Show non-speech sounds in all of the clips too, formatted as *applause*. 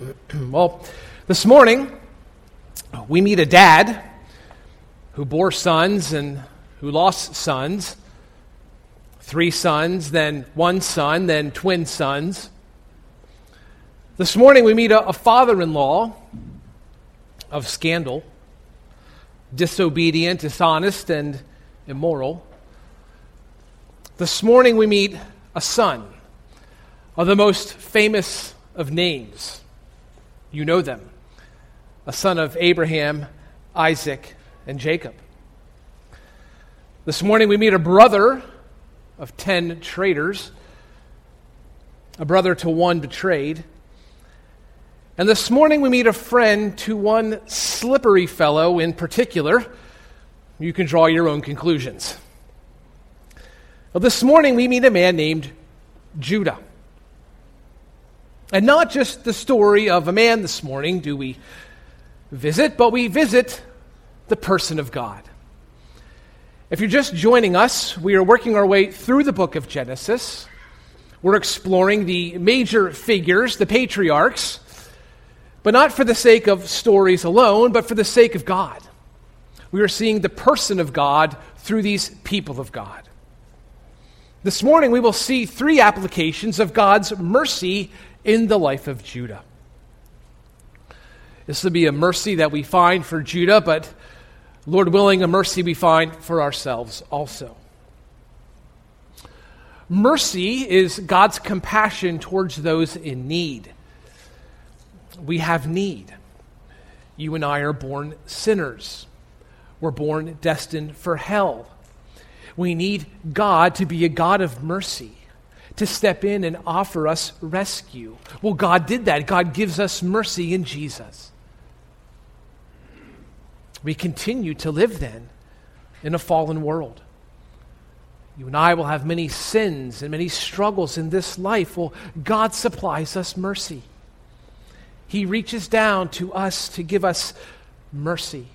*clears throat* well, this morning we meet a dad who bore sons and who lost sons three sons, then one son, then twin sons. This morning we meet a, a father in law of scandal, disobedient, dishonest, and immoral. This morning we meet a son of the most famous of names. You know them a son of Abraham, Isaac, and Jacob. This morning we meet a brother of ten traitors, a brother to one betrayed. And this morning we meet a friend to one slippery fellow in particular. You can draw your own conclusions. Well, this morning we meet a man named Judah. And not just the story of a man this morning do we visit, but we visit the person of God. If you're just joining us, we are working our way through the book of Genesis. We're exploring the major figures, the patriarchs, but not for the sake of stories alone, but for the sake of God. We are seeing the person of God through these people of God. This morning, we will see three applications of God's mercy in the life of Judah. This will be a mercy that we find for Judah, but Lord willing, a mercy we find for ourselves also. Mercy is God's compassion towards those in need. We have need. You and I are born sinners. We're born destined for hell. We need God to be a God of mercy, to step in and offer us rescue. Well, God did that. God gives us mercy in Jesus. We continue to live then in a fallen world. You and I will have many sins and many struggles in this life. Well, God supplies us mercy. He reaches down to us to give us mercy.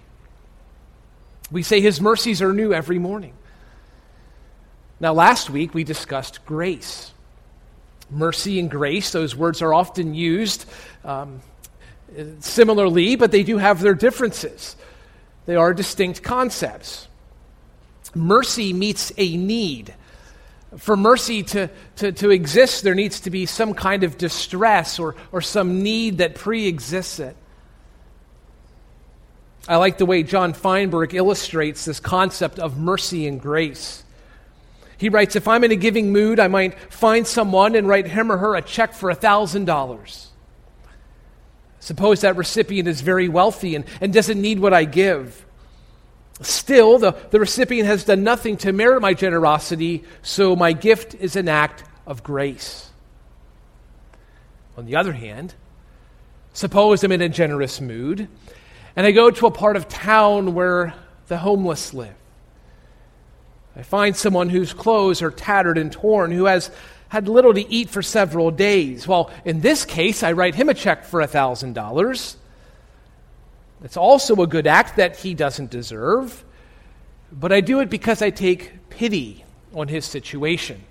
We say His mercies are new every morning. Now, last week we discussed grace. Mercy and grace, those words are often used um, similarly, but they do have their differences. They are distinct concepts. Mercy meets a need. For mercy to, to, to exist, there needs to be some kind of distress or, or some need that pre exists it. I like the way John Feinberg illustrates this concept of mercy and grace. He writes If I'm in a giving mood, I might find someone and write him or her a check for $1,000. Suppose that recipient is very wealthy and, and doesn't need what I give. Still, the, the recipient has done nothing to merit my generosity, so my gift is an act of grace. On the other hand, suppose I'm in a generous mood and I go to a part of town where the homeless live. I find someone whose clothes are tattered and torn, who has had little to eat for several days. Well, in this case, I write him a check for $1,000. It's also a good act that he doesn't deserve, but I do it because I take pity on his situation.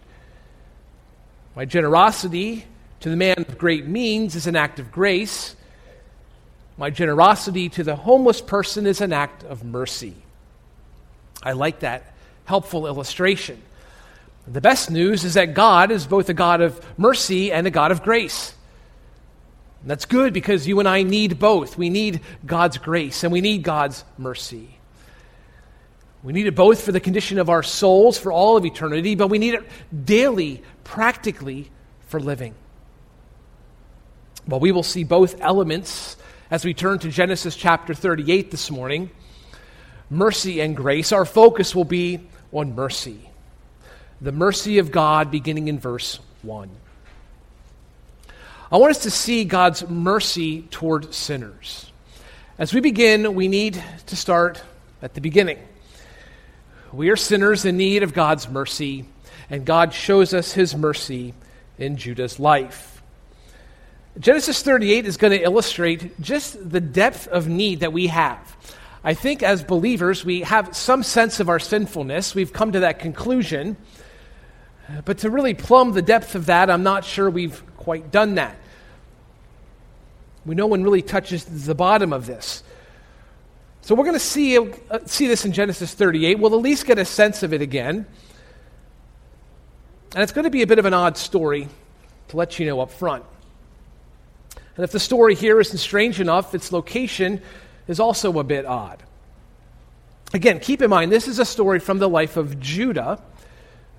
My generosity to the man of great means is an act of grace. My generosity to the homeless person is an act of mercy. I like that helpful illustration. The best news is that God is both a God of mercy and a God of grace. And that's good because you and I need both. We need God's grace and we need God's mercy. We need it both for the condition of our souls for all of eternity, but we need it daily, practically, for living. Well, we will see both elements as we turn to Genesis chapter 38 this morning mercy and grace. Our focus will be on mercy the mercy of God, beginning in verse 1. I want us to see God's mercy toward sinners. As we begin, we need to start at the beginning. We are sinners in need of God's mercy, and God shows us his mercy in Judah's life. Genesis 38 is going to illustrate just the depth of need that we have. I think as believers, we have some sense of our sinfulness. We've come to that conclusion. But to really plumb the depth of that, I'm not sure we've quite done that. We no one really touches the bottom of this. So we're going to see, uh, see this in Genesis 38. We'll at least get a sense of it again. And it's going to be a bit of an odd story to let you know up front. And if the story here isn't strange enough, its location is also a bit odd. Again, keep in mind, this is a story from the life of Judah,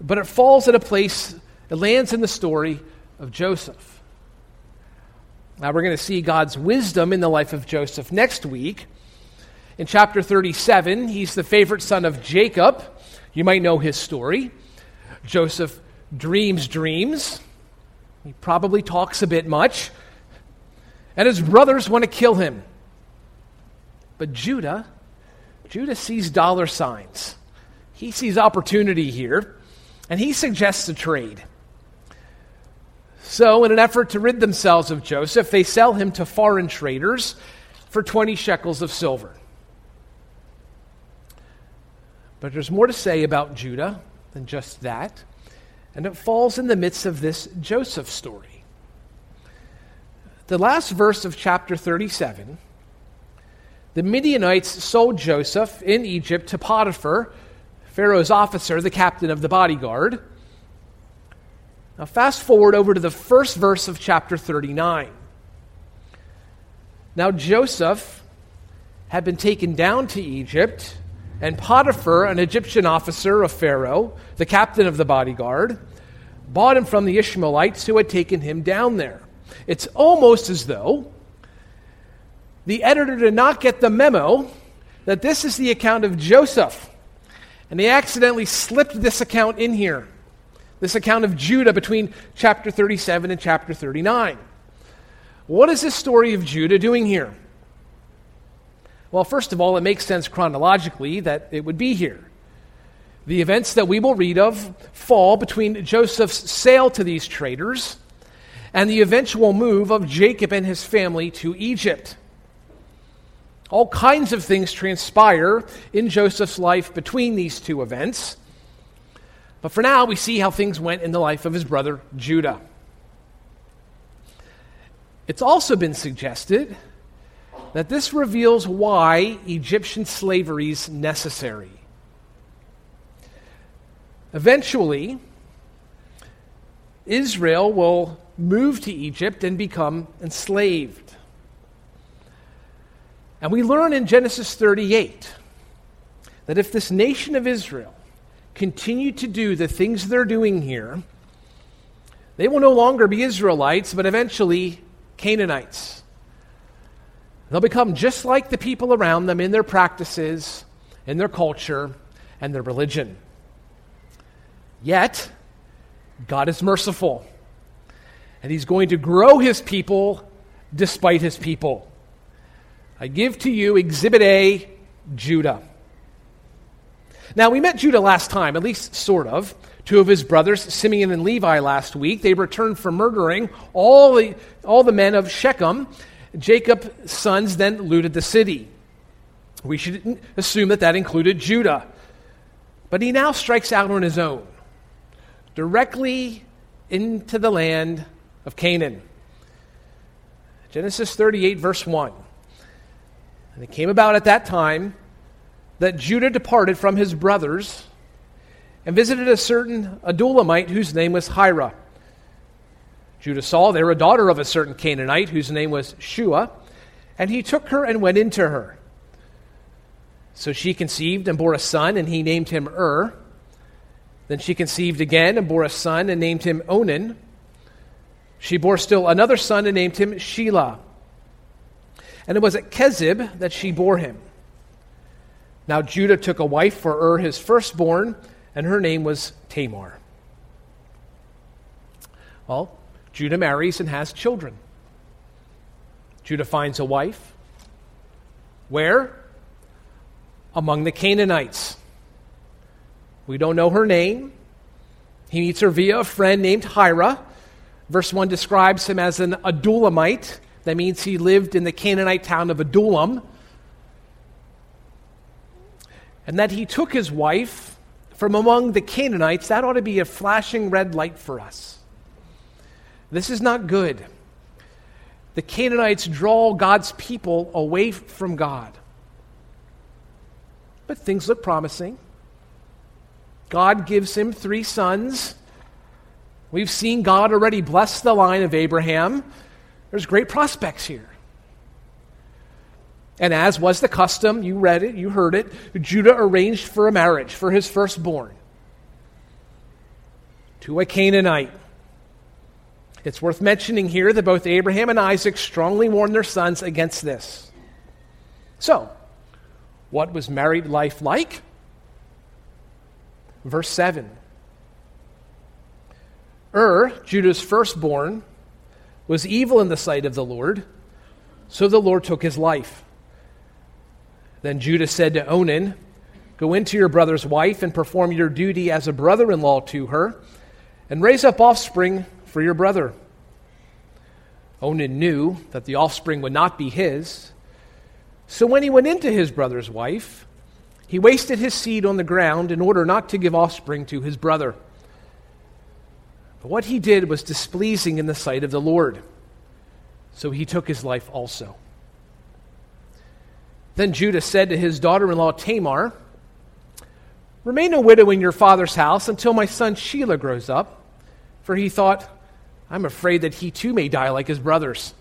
but it falls at a place, it lands in the story of Joseph. Now, we're going to see God's wisdom in the life of Joseph next week. In chapter 37, he's the favorite son of Jacob. You might know his story. Joseph dreams dreams. He probably talks a bit much. And his brothers want to kill him. But Judah, Judah sees dollar signs. He sees opportunity here, and he suggests a trade. So, in an effort to rid themselves of Joseph, they sell him to foreign traders for 20 shekels of silver. But there's more to say about Judah than just that, and it falls in the midst of this Joseph story. The last verse of chapter 37 the Midianites sold Joseph in Egypt to Potiphar, Pharaoh's officer, the captain of the bodyguard. Now, fast forward over to the first verse of chapter 39. Now, Joseph had been taken down to Egypt, and Potiphar, an Egyptian officer of Pharaoh, the captain of the bodyguard, bought him from the Ishmaelites who had taken him down there. It's almost as though the editor did not get the memo that this is the account of Joseph. And they accidentally slipped this account in here, this account of Judah between chapter 37 and chapter 39. What is this story of Judah doing here? Well, first of all, it makes sense chronologically that it would be here. The events that we will read of fall between Joseph's sale to these traders and the eventual move of Jacob and his family to Egypt. All kinds of things transpire in Joseph's life between these two events. But for now, we see how things went in the life of his brother Judah. It's also been suggested that this reveals why Egyptian slavery is necessary. Eventually, Israel will move to Egypt and become enslaved. And we learn in Genesis 38 that if this nation of Israel continue to do the things they're doing here, they will no longer be Israelites, but eventually Canaanites. They'll become just like the people around them in their practices, in their culture, and their religion. Yet, God is merciful, and He's going to grow His people despite His people. I give to you Exhibit A, Judah. Now, we met Judah last time, at least sort of. Two of his brothers, Simeon and Levi, last week. They returned from murdering all the, all the men of Shechem. Jacob's sons then looted the city. We should assume that that included Judah. But he now strikes out on his own, directly into the land of Canaan. Genesis 38, verse 1. And it came about at that time that Judah departed from his brothers and visited a certain Adullamite whose name was Hira. Judah saw there a daughter of a certain Canaanite whose name was Shua, and he took her and went into her. So she conceived and bore a son, and he named him Ur. Then she conceived again and bore a son and named him Onan. She bore still another son and named him Shelah. And it was at Kezib that she bore him. Now Judah took a wife for Ur, his firstborn, and her name was Tamar. Well, Judah marries and has children. Judah finds a wife. Where? Among the Canaanites. We don't know her name. He meets her via a friend named Hira. Verse 1 describes him as an Adullamite. That means he lived in the Canaanite town of Adullam. And that he took his wife from among the Canaanites, that ought to be a flashing red light for us. This is not good. the Canaanites draw God's people away from God. But things look promising. God gives him three sons. We've seen God already bless the line of Abraham. There's great prospects here. And as was the custom, you read it, you heard it, Judah arranged for a marriage for his firstborn to a Canaanite. It's worth mentioning here that both Abraham and Isaac strongly warned their sons against this. So, what was married life like? Verse 7. Ur, Judah's firstborn, was evil in the sight of the Lord, so the Lord took his life. Then Judah said to Onan, Go into your brother's wife and perform your duty as a brother in law to her, and raise up offspring for your brother. Onan knew that the offspring would not be his. So when he went into his brother's wife, he wasted his seed on the ground in order not to give offspring to his brother. What he did was displeasing in the sight of the Lord. So he took his life also. Then Judah said to his daughter in law Tamar, Remain a widow in your father's house until my son Shelah grows up. For he thought, I'm afraid that he too may die like his brothers.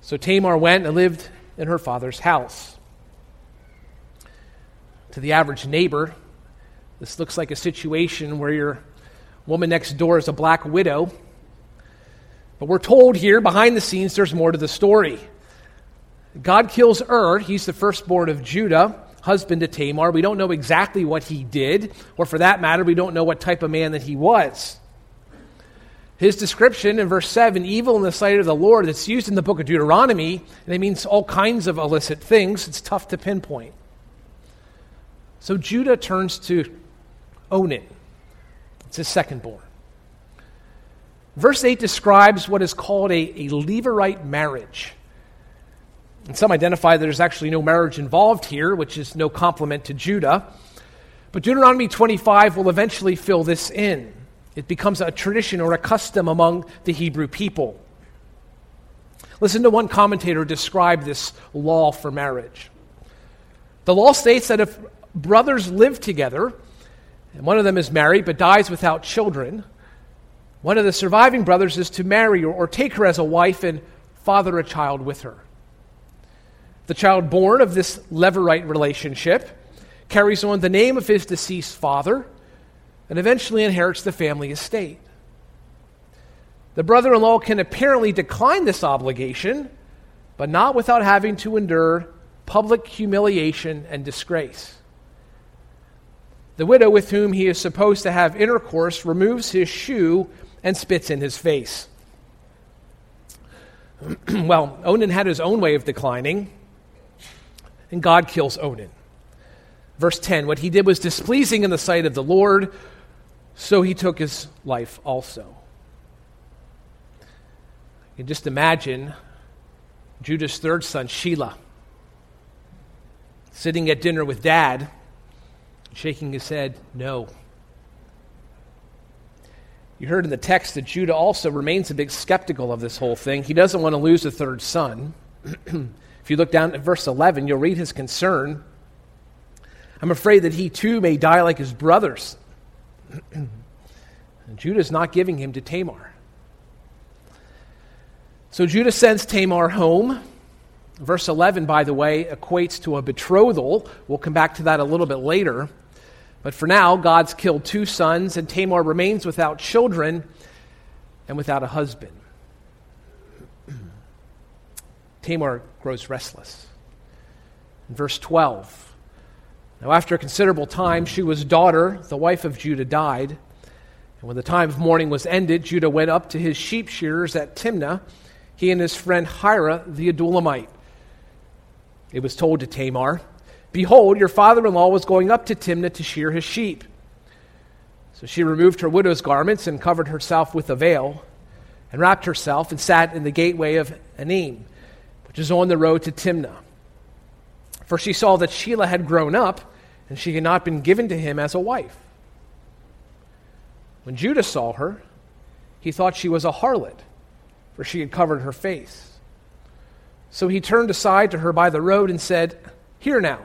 So Tamar went and lived in her father's house. To the average neighbor, this looks like a situation where your woman next door is a black widow. But we're told here, behind the scenes, there's more to the story. God kills Ur, he's the firstborn of Judah, husband to Tamar. We don't know exactly what he did, or for that matter, we don't know what type of man that he was. His description in verse 7, evil in the sight of the Lord, that's used in the book of Deuteronomy, and it means all kinds of illicit things. It's tough to pinpoint. So Judah turns to Onan. It's his second born. Verse 8 describes what is called a, a Levirate marriage. And some identify that there's actually no marriage involved here, which is no compliment to Judah. But Deuteronomy 25 will eventually fill this in. It becomes a tradition or a custom among the Hebrew people. Listen to one commentator describe this law for marriage. The law states that if brothers live together, and one of them is married but dies without children, one of the surviving brothers is to marry or, or take her as a wife and father a child with her. The child born of this Levirate relationship carries on the name of his deceased father and eventually inherits the family estate. The brother in law can apparently decline this obligation, but not without having to endure public humiliation and disgrace. The widow with whom he is supposed to have intercourse removes his shoe and spits in his face. *clears throat* well, Onan had his own way of declining, and God kills Onan. Verse 10 What he did was displeasing in the sight of the Lord, so he took his life also. You can just imagine Judah's third son, Shelah, sitting at dinner with dad, shaking his head, no. You heard in the text that Judah also remains a big skeptical of this whole thing. He doesn't want to lose a third son. *clears throat* if you look down at verse 11, you'll read his concern. I'm afraid that he too may die like his brothers. *clears throat* Judah's not giving him to Tamar. So Judah sends Tamar home. Verse 11, by the way, equates to a betrothal. We'll come back to that a little bit later. But for now, God's killed two sons, and Tamar remains without children and without a husband. *clears throat* Tamar grows restless. In verse 12, now, after a considerable time, Shua's daughter, the wife of Judah, died. And when the time of mourning was ended, Judah went up to his sheep shearers at Timnah, he and his friend Hira the Adullamite. It was told to Tamar, Behold, your father in law was going up to Timnah to shear his sheep. So she removed her widow's garments and covered herself with a veil, and wrapped herself and sat in the gateway of Enaim, which is on the road to Timnah for she saw that Shelah had grown up, and she had not been given to him as a wife. When Judah saw her, he thought she was a harlot, for she had covered her face. So he turned aside to her by the road and said, Here now,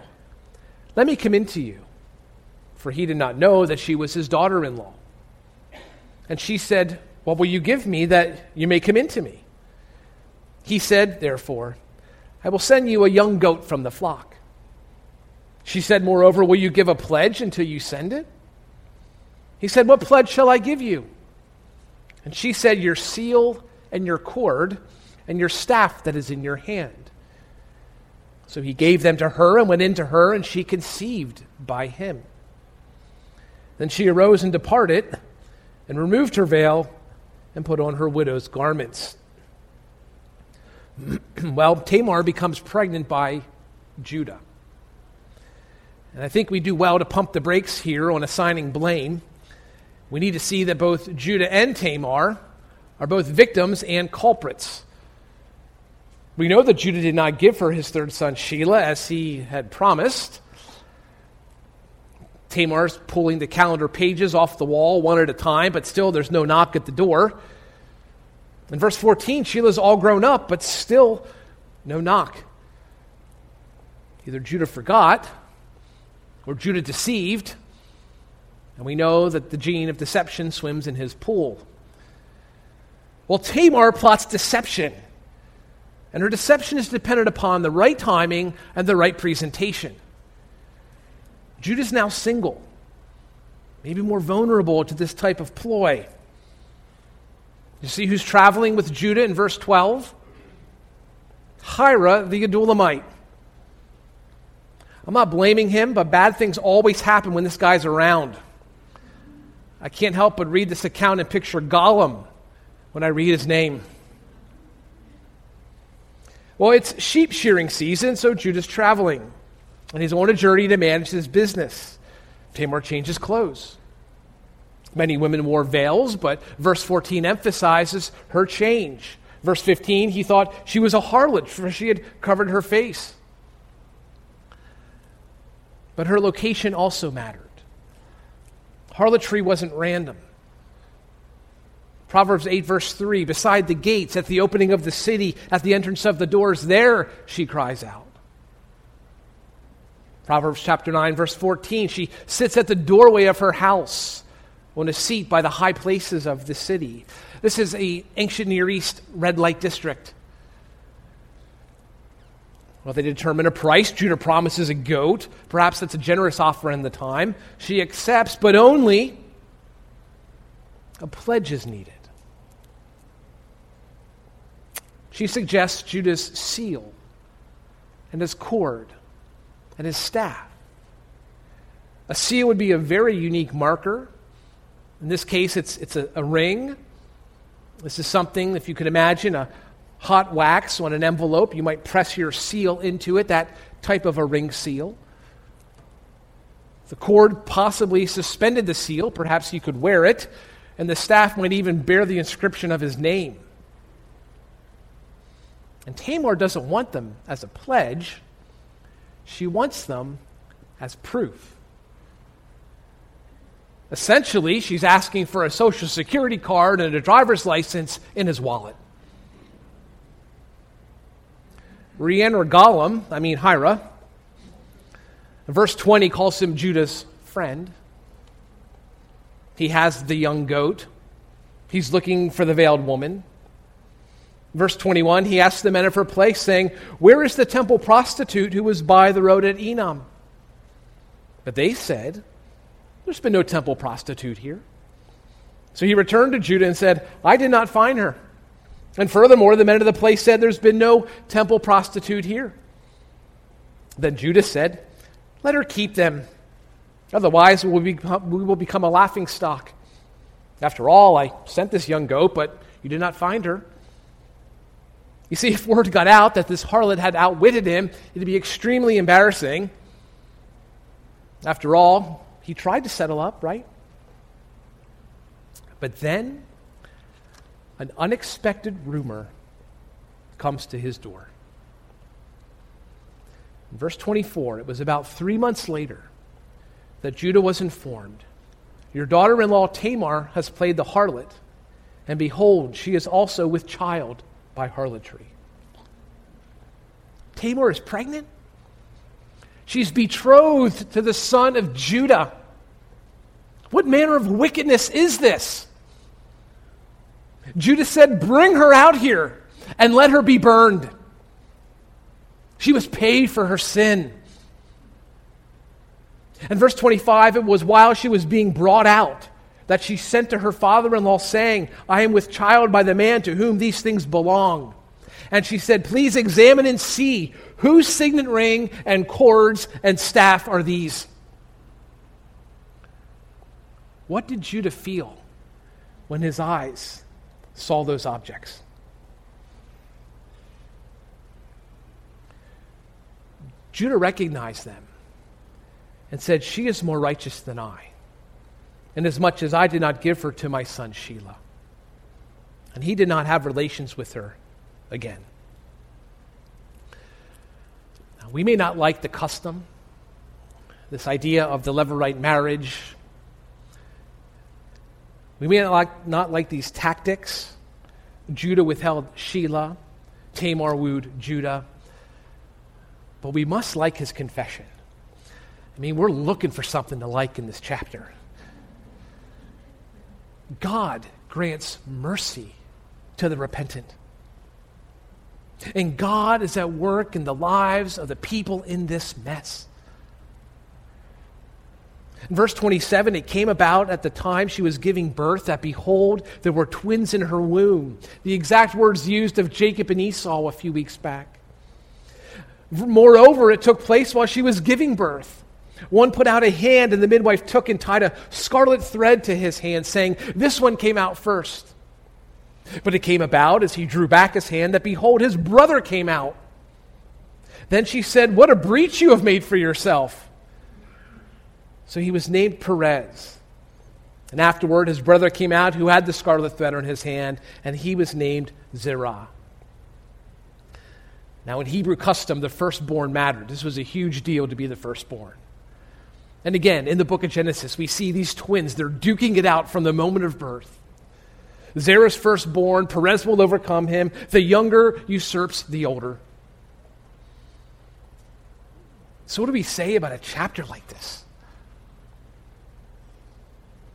let me come in to you. For he did not know that she was his daughter in law. And she said, What will you give me that you may come in to me? He said, Therefore, I will send you a young goat from the flock. She said, Moreover, will you give a pledge until you send it? He said, What pledge shall I give you? And she said, Your seal and your cord and your staff that is in your hand. So he gave them to her and went in to her, and she conceived by him. Then she arose and departed, and removed her veil, and put on her widow's garments. *clears throat* well, Tamar becomes pregnant by Judah. And I think we do well to pump the brakes here on assigning blame. We need to see that both Judah and Tamar are both victims and culprits. We know that Judah did not give her his third son Shelah as he had promised. Tamar's pulling the calendar pages off the wall one at a time, but still there's no knock at the door. In verse 14, Shelah's all grown up, but still no knock. Either Judah forgot or Judah deceived, and we know that the gene of deception swims in his pool. Well, Tamar plots deception, and her deception is dependent upon the right timing and the right presentation. Judah's now single, maybe more vulnerable to this type of ploy. You see who's traveling with Judah in verse 12? Hira the Adullamite. I'm not blaming him, but bad things always happen when this guy's around. I can't help but read this account and picture Gollum when I read his name. Well, it's sheep shearing season, so Judah's traveling, and he's on a journey to manage his business. Tamar changes clothes. Many women wore veils, but verse 14 emphasizes her change. Verse 15, he thought she was a harlot, for she had covered her face. But her location also mattered. Harlotry wasn't random. Proverbs 8, verse 3 Beside the gates, at the opening of the city, at the entrance of the doors, there she cries out. Proverbs chapter 9, verse 14 She sits at the doorway of her house on a seat by the high places of the city. This is a ancient Near East red light district. Well, they determine a price. Judah promises a goat. Perhaps that's a generous offer in the time. She accepts, but only a pledge is needed. She suggests Judah's seal and his cord and his staff. A seal would be a very unique marker in this case, it's, it's a, a ring. This is something, if you could imagine, a hot wax on an envelope. You might press your seal into it, that type of a ring seal. The cord possibly suspended the seal. Perhaps you could wear it, and the staff might even bear the inscription of his name. And Tamar doesn't want them as a pledge, she wants them as proof. Essentially, she's asking for a social security card and a driver's license in his wallet. Rian or Gollum, I mean Hira, verse 20 calls him Judah's friend. He has the young goat. He's looking for the veiled woman. Verse 21, he asks the men of her place, saying, Where is the temple prostitute who was by the road at Enaim? But they said, there's been no temple prostitute here. So he returned to Judah and said, I did not find her. And furthermore, the men of the place said, There's been no temple prostitute here. Then Judah said, Let her keep them. Otherwise, we will become, we will become a laughing stock. After all, I sent this young goat, but you did not find her. You see, *laughs* if word got out that this harlot had outwitted him, it'd be extremely embarrassing. After all, he tried to settle up, right? But then an unexpected rumor comes to his door. In verse 24, it was about three months later that Judah was informed Your daughter in law Tamar has played the harlot and behold, she is also with child by harlotry. Tamar is pregnant. She's betrothed to the son of Judah. What manner of wickedness is this? Judah said, Bring her out here and let her be burned. She was paid for her sin. In verse 25, it was while she was being brought out that she sent to her father in law, saying, I am with child by the man to whom these things belong. And she said, Please examine and see whose signet ring and cords and staff are these. What did Judah feel when his eyes saw those objects? Judah recognized them and said, She is more righteous than I, inasmuch as I did not give her to my son Shelah. And he did not have relations with her again. Now, we may not like the custom, this idea of the Levirate marriage. We may not like, not like these tactics. Judah withheld Shelah, Tamar wooed Judah. But we must like his confession. I mean, we're looking for something to like in this chapter. God grants mercy to the repentant. And God is at work in the lives of the people in this mess. In verse 27, it came about at the time she was giving birth that behold, there were twins in her womb. The exact words used of Jacob and Esau a few weeks back. Moreover, it took place while she was giving birth. One put out a hand, and the midwife took and tied a scarlet thread to his hand, saying, This one came out first. But it came about, as he drew back his hand, that behold, his brother came out. Then she said, What a breach you have made for yourself. So he was named Perez. And afterward, his brother came out who had the scarlet thread on his hand, and he was named Zerah. Now, in Hebrew custom, the firstborn mattered. This was a huge deal to be the firstborn. And again, in the book of Genesis, we see these twins. They're duking it out from the moment of birth. Zerah's firstborn, Perez will overcome him. The younger usurps the older. So, what do we say about a chapter like this?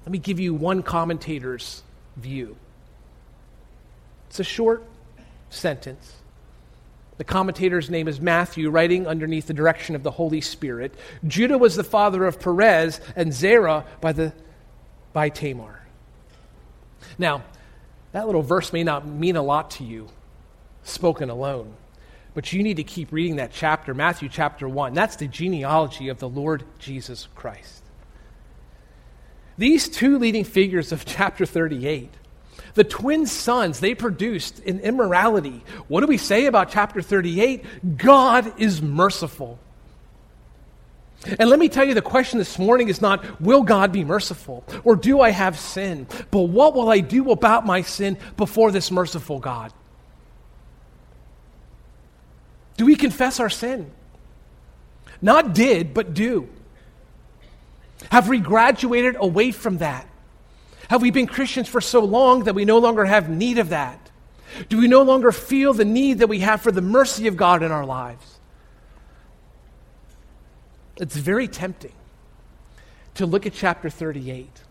Let me give you one commentator's view. It's a short sentence. The commentator's name is Matthew, writing underneath the direction of the Holy Spirit. Judah was the father of Perez, and Zerah by, the, by Tamar. Now, that little verse may not mean a lot to you, spoken alone, but you need to keep reading that chapter, Matthew chapter 1. That's the genealogy of the Lord Jesus Christ. These two leading figures of *laughs* chapter 38 the twin sons they produced in immorality. What do we say about chapter 38? God is merciful. And let me tell you, the question this morning is not, will God be merciful? Or do I have sin? But what will I do about my sin before this merciful God? Do we confess our sin? Not did, but do. Have we graduated away from that? Have we been Christians for so long that we no longer have need of that? Do we no longer feel the need that we have for the mercy of God in our lives? It's very tempting to look at chapter 38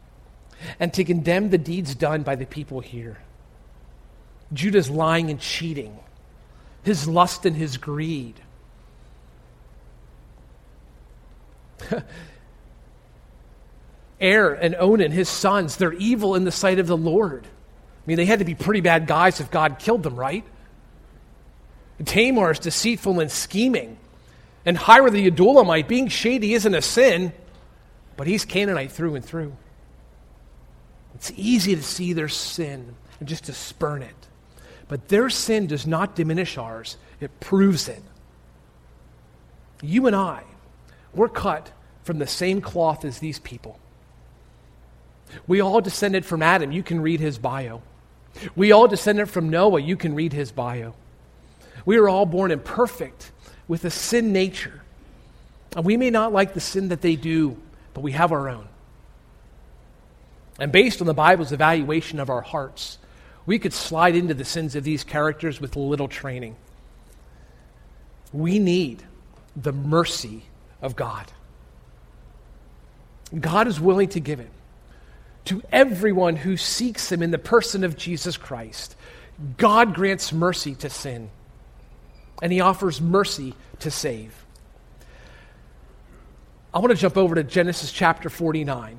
and to condemn the deeds done by the people here. Judah's lying and cheating, his lust and his greed. *laughs* Er and Onan, his sons, they're evil in the sight of the Lord. I mean, they had to be pretty bad guys if God killed them, right? Tamar is deceitful and scheming. And Hira the Adullamite, being shady isn't a sin, but he's Canaanite through and through. It's easy to see their sin and just to spurn it. But their sin does not diminish ours, it proves it. You and I, we're cut from the same cloth as these people. We all descended from Adam. You can read his bio. We all descended from Noah. You can read his bio. We are all born imperfect with a sin nature. And we may not like the sin that they do, but we have our own. And based on the Bible's evaluation of our hearts, we could slide into the sins of these characters with little training. We need the mercy of God. God is willing to give it to everyone who seeks Him in the person of Jesus Christ. God grants mercy to sin, and He offers mercy to save. I want to jump over to Genesis chapter 49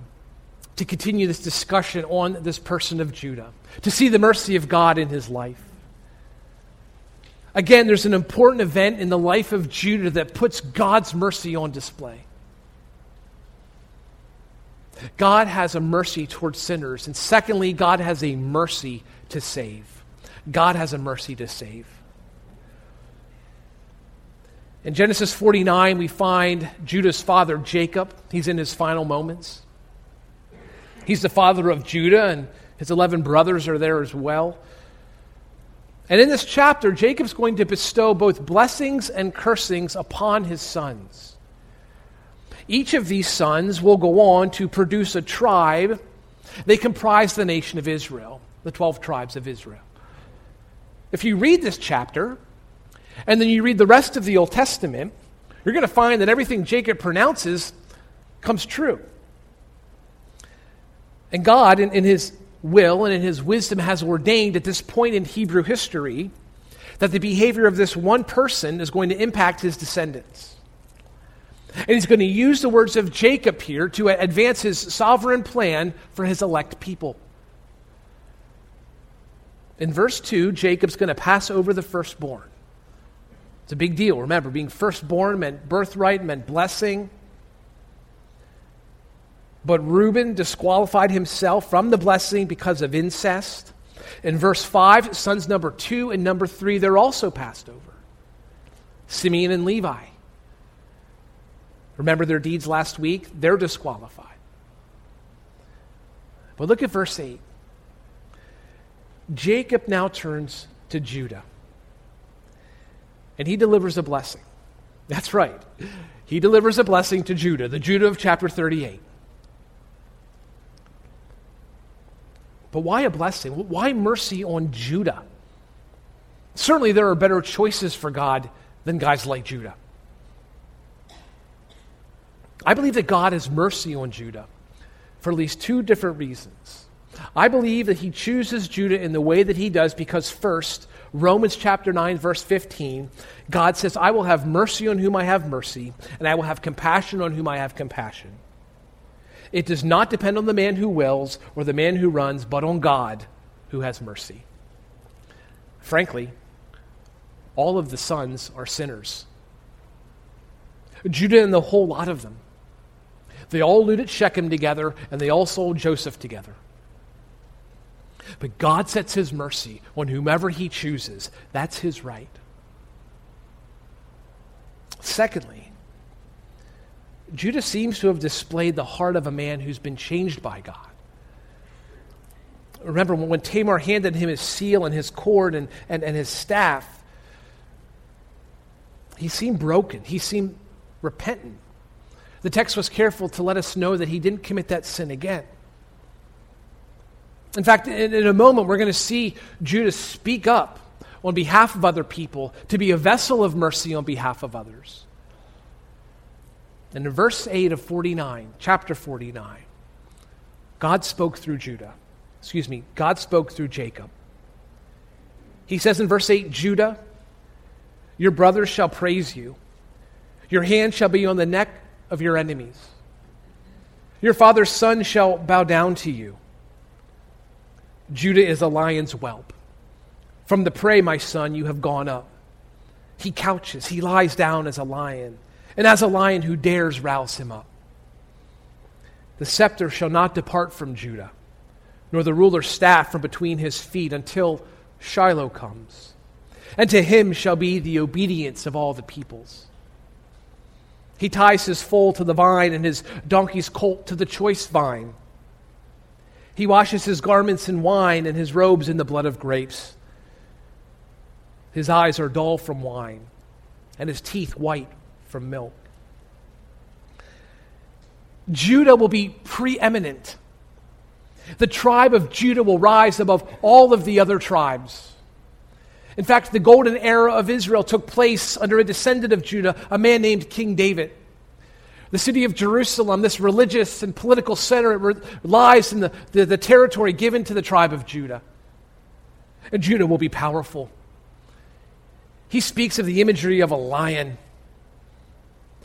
to continue this discussion on this person of Judah, to see the mercy of God in his life. Again, there's an important event in the life of Judah that puts God's mercy on display. God has a mercy towards sinners. And secondly, God has a mercy to save. God has a mercy to save. In Genesis 49, we find Judah's father, Jacob. He's in his final moments. He's the father of Judah, and his 11 brothers are there as well. And in this chapter, Jacob's going to bestow both blessings and cursings upon his sons. Each of these sons will go on to produce a tribe. They comprise the nation of Israel, the 12 tribes of Israel. If you read this chapter, and then you read the rest of the Old Testament, you're going to find that everything Jacob pronounces comes true. And God, in, in His will and in His wisdom, has ordained at this point in Hebrew history that the behavior of this one person is going to impact his descendants. And he's going to use the words of Jacob here to advance his sovereign plan for his elect people. In verse 2, Jacob's going to pass over the firstborn. It's a big deal. Remember, being firstborn meant birthright, meant blessing. But Reuben disqualified himself from the blessing because of incest. In verse 5, sons number 2 and number 3, they're also passed over Simeon and Levi. Remember their deeds last week? They're disqualified. But look at verse 8. Jacob now turns to Judah. And he delivers a blessing. That's right. He delivers a blessing to Judah, the Judah of chapter 38. But why a blessing? Why mercy on Judah? Certainly, there are better choices for God than guys like Judah. I believe that God has mercy on Judah for at least two different reasons. I believe that he chooses Judah in the way that he does because, first, Romans chapter 9, verse 15, God says, I will have mercy on whom I have mercy, and I will have compassion on whom I have compassion. It does not depend on the man who wills or the man who runs, but on God who has mercy. Frankly, all of the sons are sinners. Judah and the whole lot of them. They all looted Shechem together, and they all sold Joseph together. But God sets his mercy on whomever he chooses. That's his right. Secondly, Judah seems to have displayed the heart of a man who's been changed by God. Remember when Tamar handed him his seal and his cord and, and, and his staff, he seemed broken. He seemed repentant. The text was careful to let us know that he didn't commit that sin again. In fact, in, in a moment, we're going to see Judah speak up on behalf of other people to be a vessel of mercy on behalf of others. And in verse 8 of 49, chapter 49, God spoke through Judah. Excuse me, God spoke through Jacob. He says in verse 8 Judah, your brothers shall praise you, your hand shall be on the neck of your enemies. Your father's son shall bow down to you. Judah is a lion's whelp. From the prey, my son, you have gone up. He couches, he lies down as a lion, and as a lion who dares rouse him up. The scepter shall not depart from Judah, nor the ruler's staff from between his feet until Shiloh comes. And to him shall be the obedience of all the peoples. He ties his foal to the vine and his donkey's colt to the choice vine. He washes his garments in wine and his robes in the blood of grapes. His eyes are dull from wine, and his teeth white from milk. Judah will be preeminent. The tribe of Judah will rise above all of the other tribes. In fact, the golden era of Israel took place under a descendant of Judah, a man named King David. The city of Jerusalem, this religious and political center, lies in the, the, the territory given to the tribe of Judah. And Judah will be powerful. He speaks of the imagery of a lion.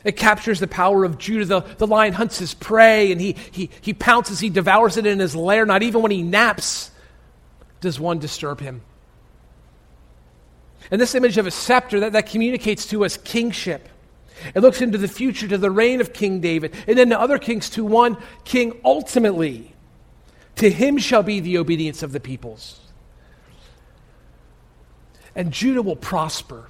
It captures the power of Judah. The, the lion hunts his prey and he, he, he pounces, he devours it in his lair. Not even when he naps does one disturb him. And this image of a scepter that, that communicates to us kingship. It looks into the future to the reign of King David, and then to other kings, to one king ultimately. To him shall be the obedience of the peoples. And Judah will prosper.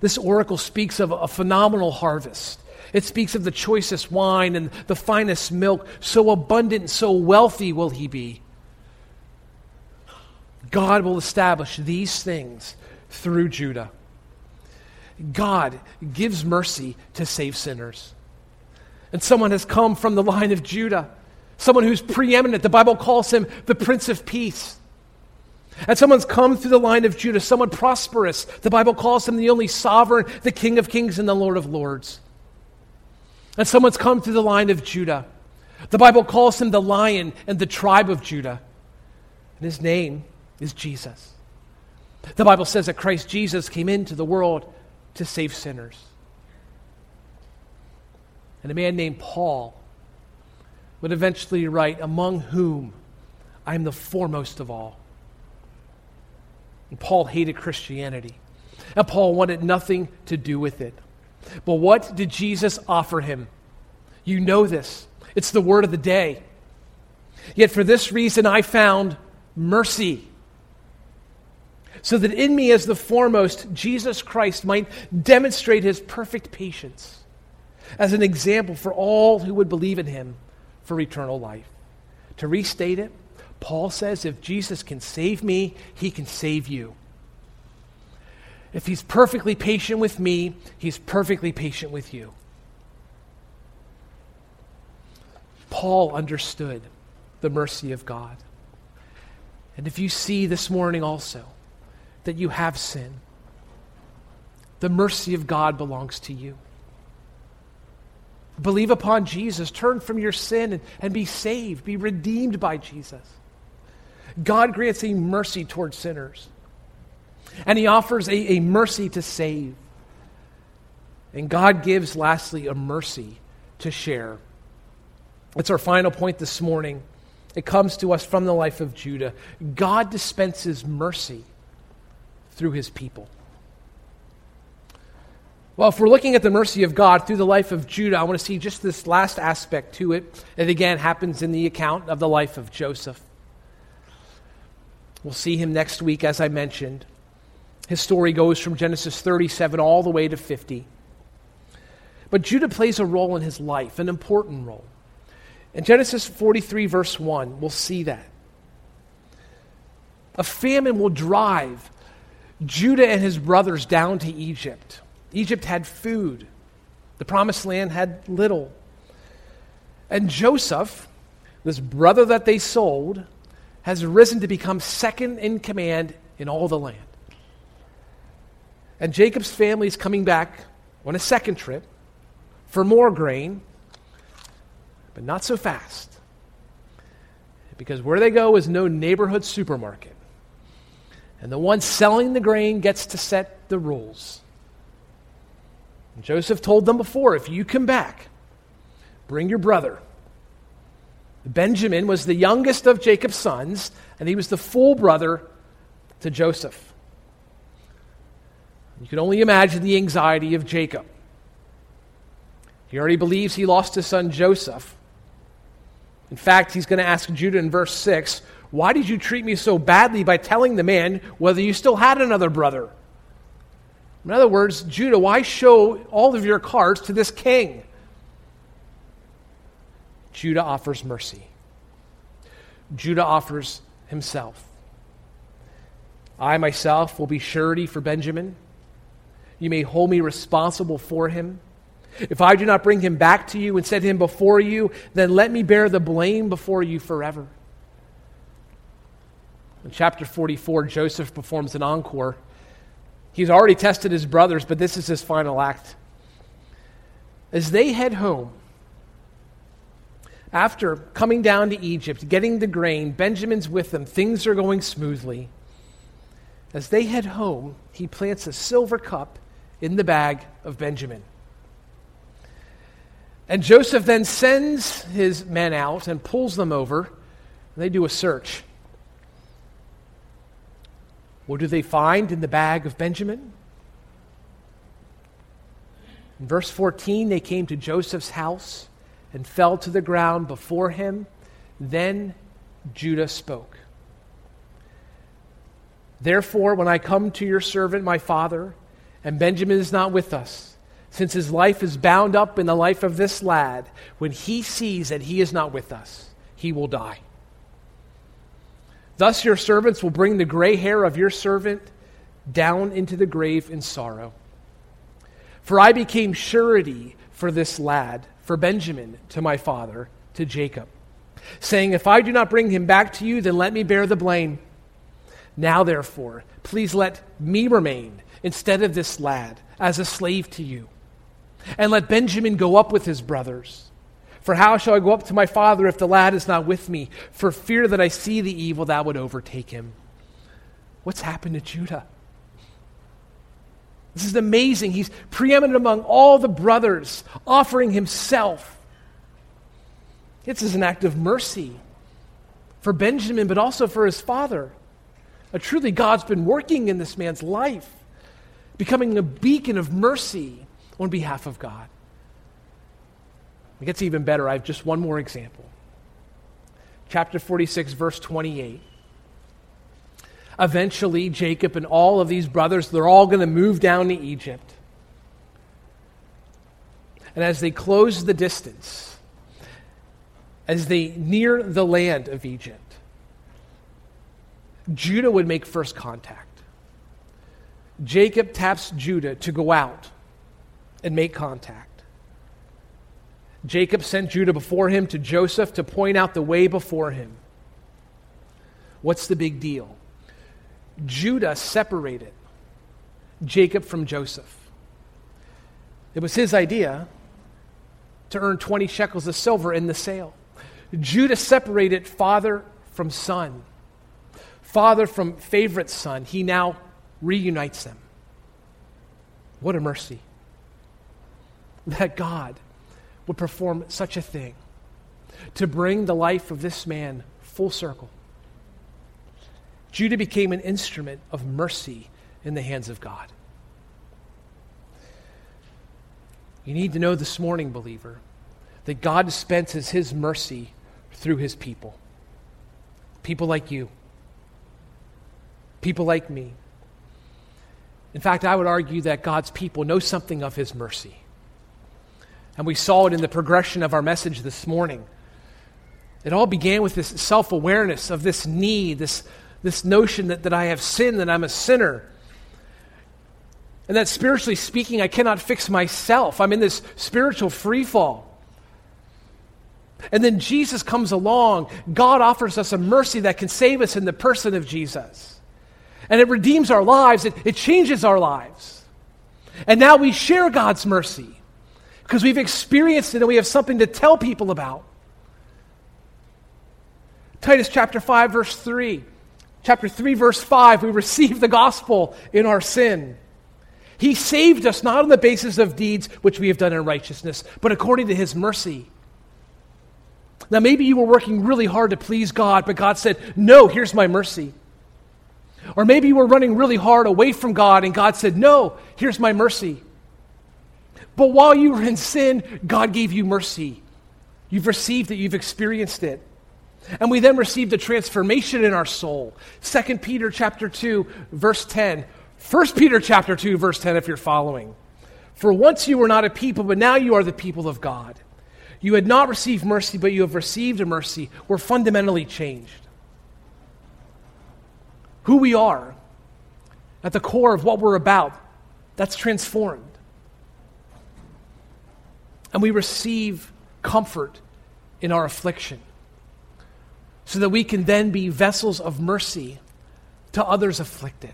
This oracle speaks of a phenomenal harvest. It speaks of the choicest wine and the finest milk. So abundant, so wealthy will he be. God will establish these things through Judah. God gives mercy to save sinners. And someone has come from the line of Judah, someone who's preeminent. The Bible calls him the Prince of Peace. And someone's come through the line of Judah, someone prosperous. The Bible calls him the only sovereign, the King of Kings, and the Lord of Lords. And someone's come through the line of Judah. The Bible calls him the lion and the tribe of Judah. And his name is Jesus. The Bible says that Christ Jesus came into the world to save sinners. And a man named Paul would eventually write, Among whom I am the foremost of all. And Paul hated Christianity. And Paul wanted nothing to do with it. But what did Jesus offer him? You know this. It's the word of the day. Yet for this reason I found mercy so that in me as the foremost, Jesus Christ might demonstrate his perfect patience as an example for all who would believe in him for eternal life. To restate it, Paul says if Jesus can save me, he can save you. If he's perfectly patient with me, he's perfectly patient with you. Paul understood the mercy of God. And if you see this morning also that you have sin. The mercy of God belongs to you. Believe upon Jesus, turn from your sin and, and be saved, be redeemed by Jesus. God grants a mercy towards sinners, and He offers a, a mercy to save. And God gives, lastly, a mercy to share. It's our final point this morning. It comes to us from the life of Judah. God dispenses mercy through his people. Well, if we're looking at the mercy of God through the life of Judah, I want to see just this last aspect to it. It again happens in the account of the life of Joseph. We'll see him next week, as I mentioned. His story goes from Genesis 37 all the way to 50. But Judah plays a role in his life, an important role. In Genesis 43, verse 1, we'll see that. A famine will drive Judah and his brothers down to Egypt. Egypt had food, the promised land had little. And Joseph, this brother that they sold, has risen to become second in command in all the land. And Jacob's family is coming back on a second trip for more grain, but not so fast. Because where they go is no neighborhood supermarket. And the one selling the grain gets to set the rules. And Joseph told them before if you come back, bring your brother. Benjamin was the youngest of Jacob's sons, and he was the full brother to Joseph. You can only imagine the anxiety of Jacob. He already believes he lost his son Joseph. In fact, he's going to ask Judah in verse 6 why did you treat me so badly by telling the man whether you still had another brother? In other words, Judah, why show all of your cards to this king? Judah offers mercy. Judah offers himself. I myself will be surety for Benjamin. You may hold me responsible for him. If I do not bring him back to you and set him before you, then let me bear the blame before you forever. In chapter 44, Joseph performs an encore. He's already tested his brothers, but this is his final act. As they head home, after coming down to Egypt, getting the grain, Benjamin's with them, things are going smoothly. As they head home, he plants a silver cup in the bag of Benjamin. And Joseph then sends his men out and pulls them over. And they do a search. What do they find in the bag of Benjamin? In verse 14, they came to Joseph's house and fell to the ground before him. Then Judah spoke. Therefore, when I come to your servant, my father, and Benjamin is not with us, since his life is bound up in the life of this lad, when he sees that he is not with us, he will die. Thus your servants will bring the gray hair of your servant down into the grave in sorrow. For I became surety for this lad, for Benjamin, to my father, to Jacob, saying, If I do not bring him back to you, then let me bear the blame. Now, therefore, please let me remain instead of this lad as a slave to you. And let Benjamin go up with his brothers. For how shall I go up to my father if the lad is not with me, for fear that I see the evil that would overtake him? What's happened to Judah? This is amazing. He's preeminent among all the brothers, offering himself. It's as an act of mercy for Benjamin, but also for his father. A truly, God's been working in this man's life, becoming a beacon of mercy on behalf of God. It gets even better. I have just one more example. Chapter 46, verse 28. Eventually, Jacob and all of these brothers, they're all going to move down to Egypt. And as they close the distance, as they near the land of Egypt, Judah would make first contact. Jacob taps Judah to go out and make contact. Jacob sent Judah before him to Joseph to point out the way before him. What's the big deal? Judah separated Jacob from Joseph. It was his idea to earn 20 shekels of silver in the sale. Judah separated father from son, father from favorite son. He now reunites them. What a mercy that God would perform such a thing to bring the life of this man full circle. Judah became an instrument of mercy in the hands of God. You need to know this morning, believer, that God dispenses his mercy through his people. People like you, people like me. In fact, I would argue that God's people know something of his mercy. And we saw it in the progression of our message this morning. It all began with this self awareness of this need, this, this notion that, that I have sinned, that I'm a sinner. And that spiritually speaking, I cannot fix myself. I'm in this spiritual free fall. And then Jesus comes along. God offers us a mercy that can save us in the person of Jesus. And it redeems our lives, it, it changes our lives. And now we share God's mercy because we've experienced it and we have something to tell people about. Titus chapter 5, verse 3. Chapter 3, verse 5, we receive the gospel in our sin. He saved us not on the basis of deeds which we have done in righteousness, but according to his mercy. Now, maybe you were working really hard to please God, but God said, No, here's my mercy. Or maybe you were running really hard away from God, and God said, No, here's my mercy. But while you were in sin, God gave you mercy. You've received it, you've experienced it. And we then received a transformation in our soul. 2 Peter chapter 2, verse 10. 1 Peter chapter 2, verse 10, if you're following. For once you were not a people, but now you are the people of God. You had not received mercy, but you have received a mercy. We're fundamentally changed. Who we are, at the core of what we're about, that's transformed. And we receive comfort in our affliction so that we can then be vessels of mercy to others afflicted.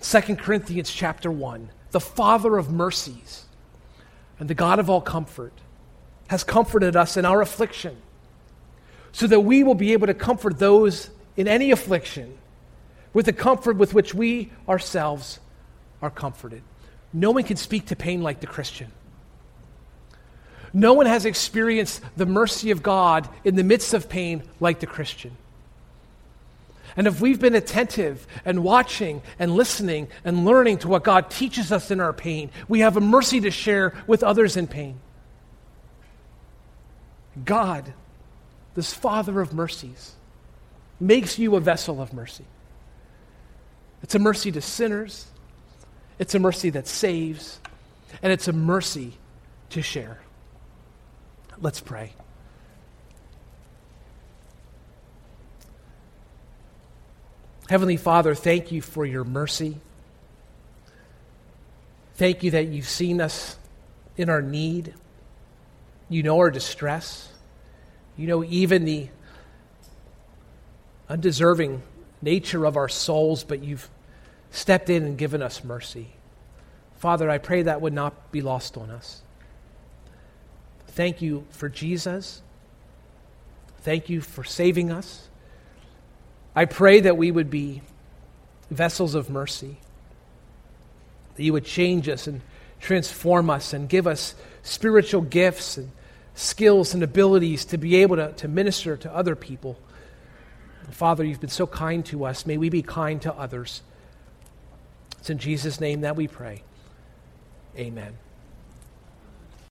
2 Corinthians chapter 1 The Father of mercies and the God of all comfort has comforted us in our affliction so that we will be able to comfort those in any affliction with the comfort with which we ourselves are comforted. No one can speak to pain like the Christian. No one has experienced the mercy of God in the midst of pain like the Christian. And if we've been attentive and watching and listening and learning to what God teaches us in our pain, we have a mercy to share with others in pain. God, this Father of mercies, makes you a vessel of mercy. It's a mercy to sinners, it's a mercy that saves, and it's a mercy to share. Let's pray. Heavenly Father, thank you for your mercy. Thank you that you've seen us in our need. You know our distress. You know even the undeserving nature of our souls, but you've stepped in and given us mercy. Father, I pray that would not be lost on us. Thank you for Jesus. Thank you for saving us. I pray that we would be vessels of mercy, that you would change us and transform us and give us spiritual gifts and skills and abilities to be able to, to minister to other people. Father, you've been so kind to us. May we be kind to others. It's in Jesus' name that we pray. Amen.